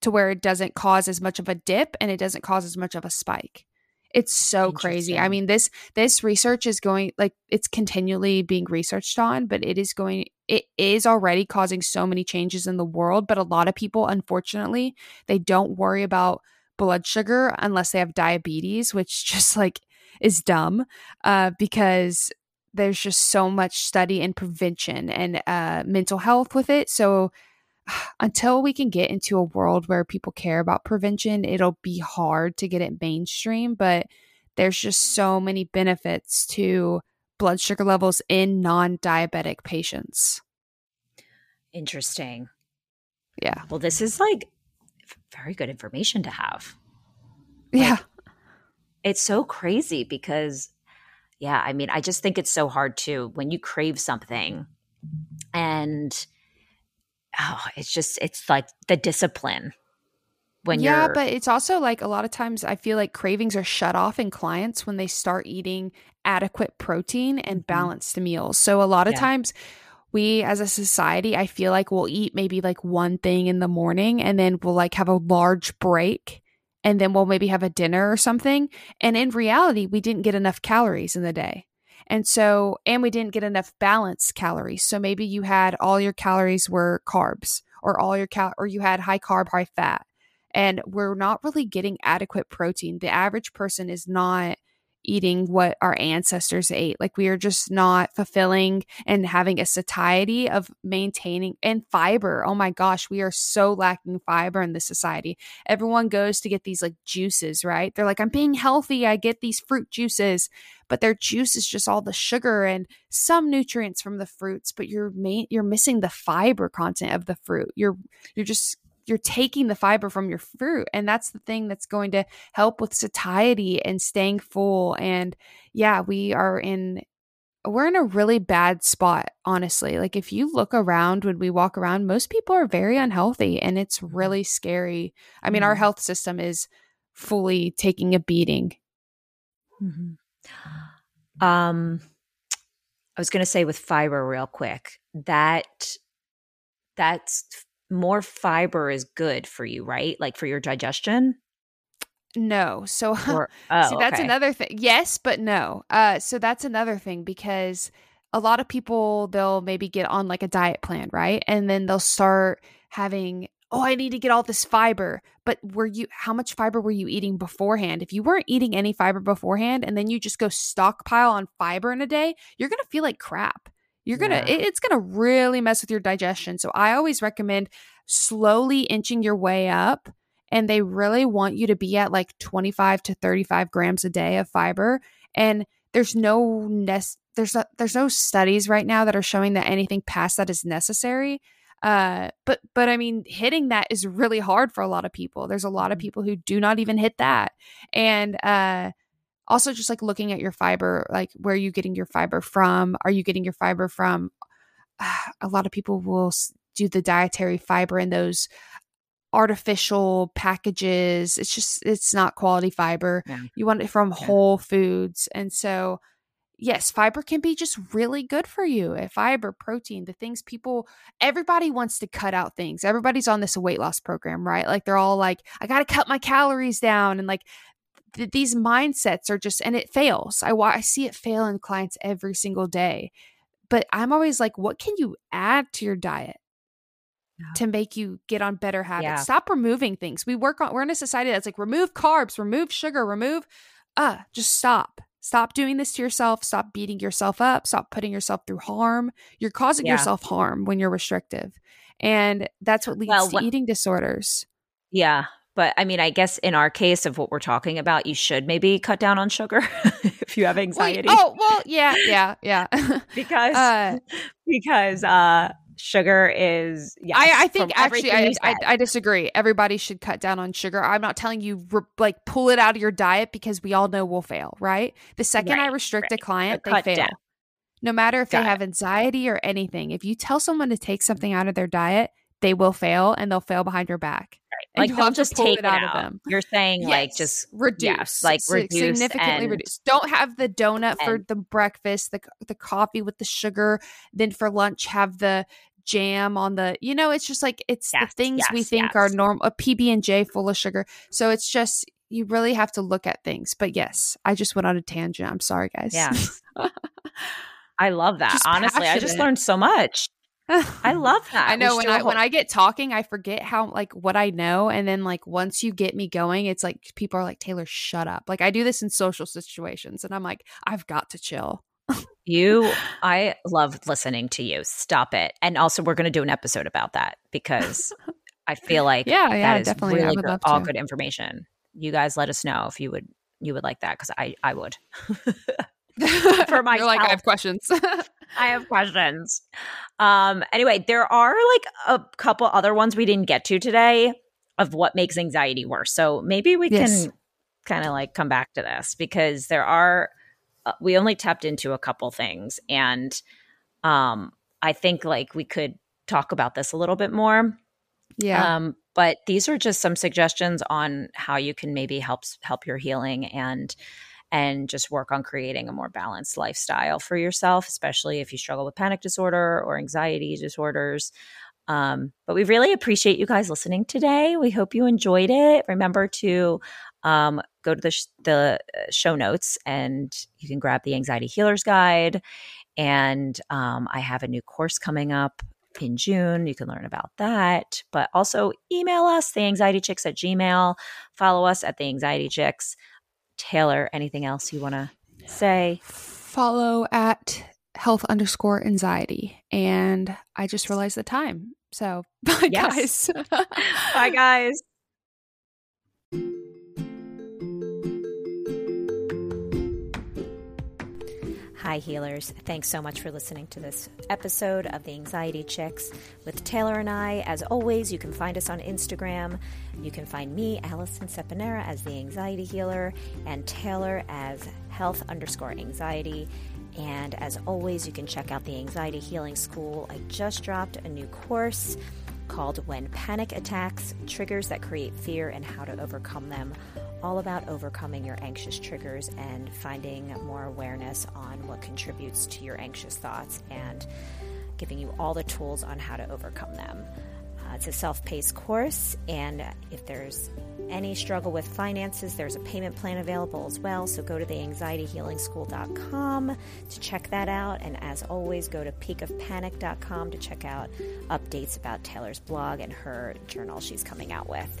[SPEAKER 2] to where it doesn't cause as much of a dip and it doesn't cause as much of a spike. It's so crazy. I mean, this this research is going like it's continually being researched on, but it is going it is already causing so many changes in the world, but a lot of people unfortunately, they don't worry about blood sugar unless they have diabetes, which [LAUGHS] just like is dumb uh, because there's just so much study and prevention and uh, mental health with it. So until we can get into a world where people care about prevention, it'll be hard to get it mainstream. But there's just so many benefits to blood sugar levels in non diabetic patients.
[SPEAKER 4] Interesting.
[SPEAKER 2] Yeah.
[SPEAKER 4] Well, this is like very good information to have.
[SPEAKER 2] Yeah.
[SPEAKER 4] It's so crazy because, yeah, I mean, I just think it's so hard to when you crave something and oh, it's just it's like the discipline when
[SPEAKER 2] yeah, but it's also like a lot of times I feel like cravings are shut off in clients when they start eating adequate protein and
[SPEAKER 4] mm-hmm.
[SPEAKER 2] balanced meals. So a lot of
[SPEAKER 4] Yeah.
[SPEAKER 2] times we as a society, I feel like we'll eat maybe like one thing in the morning and then we'll like have a large break and then we'll maybe have a dinner or something. And in reality, we didn't get enough calories in the day. And so, and we didn't get enough balanced calories. So maybe you had all your calories were carbs or all your cal, or you had high carb, high fat. And we're not really getting adequate protein. The average person is not eating what our ancestors ate. Like we are just not fulfilling and having a satiety of maintaining and fiber. Oh my gosh, we are so lacking fiber in this society. Everyone goes to get these like juices, right? They're like, I'm being healthy. I get these fruit juices, but their juice is just all the sugar and some nutrients from the fruits, but you're ma- you're missing the fiber content of the fruit. You're you're just you're taking the fiber from your fruit and that's the thing that's going to help with satiety and staying full and yeah we are in we're in a really bad spot honestly like if you look around when we walk around most people are very unhealthy and it's really scary. I mean our
[SPEAKER 4] Mhm.
[SPEAKER 2] health system is fully taking a beating.
[SPEAKER 4] Um, I was going to say with fiber, real quick, that that's more fiber is good for you, right? Like for your digestion.
[SPEAKER 2] no so [LAUGHS]
[SPEAKER 4] Or oh,
[SPEAKER 2] See, that's
[SPEAKER 4] okay.
[SPEAKER 2] another thing. Yes, but no. Uh, so that's another thing because a lot of people they'll maybe get on like a diet plan, right? And then they'll start having, oh, I need to get all this fiber. But were you how much fiber were you eating beforehand? If you weren't eating any fiber beforehand and then you just go stockpile on fiber in a day, you're gonna feel like crap. You're gonna
[SPEAKER 4] Yeah.
[SPEAKER 2] it's gonna really mess with your digestion. So I always recommend slowly inching your way up and they really want you to be at like 25 to 35 grams a day of fiber and there's no nec- there's a, there's no studies right now that are showing that anything past that is necessary uh but but i mean hitting that is really hard for a lot of people there's a lot of people who do not even hit that and uh also just like looking at your fiber like where are you getting your fiber from? Are you getting your fiber from [SIGHS] a lot of people will do the dietary fiber in those artificial packages. It's just it's not quality fiber.
[SPEAKER 4] Yeah.
[SPEAKER 2] you want it from
[SPEAKER 4] Yeah.
[SPEAKER 2] whole foods. And so yes fiber can be just really good for you. Uh, fiber protein the things people everybody wants to cut out things. Everybody's on this weight loss program right? Like they're all like i gotta cut my calories down. And like th- these mindsets are just and it fails. I, wa- I see it fail in clients every single day. But i'm always like what can you add to your diet to make you get on better habits?
[SPEAKER 4] Yeah.
[SPEAKER 2] stop removing things. We work on we're in a society that's like remove carbs remove sugar remove uh just stop. Stop doing this to yourself. Stop beating yourself up. Stop putting yourself through harm. You're causing
[SPEAKER 4] Yeah.
[SPEAKER 2] yourself harm when you're restrictive. And that's what leads
[SPEAKER 4] Well,
[SPEAKER 2] to eating disorders.
[SPEAKER 4] Yeah. But I mean, I guess in our case of what we're talking about, you should maybe cut down on sugar [LAUGHS] if you have
[SPEAKER 2] Wait,
[SPEAKER 4] anxiety.
[SPEAKER 2] oh well yeah yeah yeah [LAUGHS]
[SPEAKER 4] because
[SPEAKER 2] uh, [LAUGHS]
[SPEAKER 4] because uh sugar is yeah.
[SPEAKER 2] I, I think actually I, I. I disagree. Everybody should cut down on sugar. I'm not telling you re- like pull it out of your diet because we all know we'll fail, right? The second I
[SPEAKER 4] Right,
[SPEAKER 2] restrict a client,
[SPEAKER 4] So
[SPEAKER 2] they fail.
[SPEAKER 4] down.
[SPEAKER 2] No matter if
[SPEAKER 4] Got
[SPEAKER 2] they have anxiety or anything. If you tell someone to take something out of their diet, they will fail and they'll fail behind your back.
[SPEAKER 4] Right.
[SPEAKER 2] And
[SPEAKER 4] like don't just take
[SPEAKER 2] it
[SPEAKER 4] it
[SPEAKER 2] out
[SPEAKER 4] out.
[SPEAKER 2] of them.
[SPEAKER 4] You're saying like just
[SPEAKER 2] reduce,
[SPEAKER 4] yes, like reduce
[SPEAKER 2] significantly
[SPEAKER 4] and-
[SPEAKER 2] reduce. Don't have the donut for
[SPEAKER 4] and-
[SPEAKER 2] the breakfast, the the coffee with the sugar. Then for lunch, have the jam on the. You know, it's just like it's
[SPEAKER 4] Yes,
[SPEAKER 2] the things we
[SPEAKER 4] yes,
[SPEAKER 2] think are normal. A PB and J full of sugar. So it's just you really have to look at things. But yes, I just went on a tangent. I'm sorry, guys.
[SPEAKER 4] Yeah. [LAUGHS] I love that.
[SPEAKER 2] Just
[SPEAKER 4] Honestly, I just learned so much. [LAUGHS] I love that.
[SPEAKER 2] I know when I
[SPEAKER 4] whole-
[SPEAKER 2] when I get talking, I forget how like what I know, and then like once you get me going, it's like people are like Taylor, shut up. Like I do this in social situations, and I'm like, I've got to chill. [LAUGHS]
[SPEAKER 4] You, I love listening to you. Stop it. And also, we're going to do an episode about that because I feel like
[SPEAKER 2] Yeah, yeah,
[SPEAKER 4] that is
[SPEAKER 2] definitely.
[SPEAKER 4] Really good, all good information. You guys, let us know if you would you would like that because I I would. [LAUGHS] For [LAUGHS]
[SPEAKER 2] You're like, I have questions. [LAUGHS]
[SPEAKER 4] I have questions. Um. Anyway, there are like a couple other ones we didn't get to today of what makes anxiety worse. So maybe we
[SPEAKER 2] Yes.
[SPEAKER 4] can kind of like come back to this because there are uh, we only tapped into a couple things and um I think like we could talk about this a little bit more.
[SPEAKER 2] yeah,
[SPEAKER 4] Um, but these are just some suggestions on how you can maybe help help your healing and and just work on creating a more balanced lifestyle for yourself, especially if you struggle with panic disorder or anxiety disorders. Um, but we really appreciate you guys listening today. We hope you enjoyed it. Remember to um, go to the sh- the uh, show notes and you can grab the Anxiety Healers Guide. And um, I have a new course coming up in June. You can learn about that. But also email us, the anxiety chicks at Gmail. Follow us at the anxiety chicks. Taylor, anything else you want to say?
[SPEAKER 2] follow at health underscore anxiety, and I just realized the time. So [LAUGHS] bye,
[SPEAKER 4] Yes.
[SPEAKER 2] guys. [LAUGHS]
[SPEAKER 4] Bye, guys. Hi, healers. Thanks so much for listening to this episode of The Anxiety Chicks with Taylor and I. As always, you can find us on Instagram. You can find me, Alison Seponara, as The Anxiety Healer, and Taylor as Health underscore Anxiety. And as always, you can check out the Anxiety Healing School. I just dropped a new course called When Panic Attacks Triggers That Create Fear and How to Overcome Them. All about overcoming your anxious triggers and finding more awareness on what contributes to your anxious thoughts and giving you all the tools on how to overcome them. Uh, it's a self paced course, and if there's any struggle with finances, there's a payment plan available as well. So go to theanxietyhealingschool.com to check that out. And as always, go to peakofpanic.com to check out updates about Taylor's blog and her journal she's coming out with.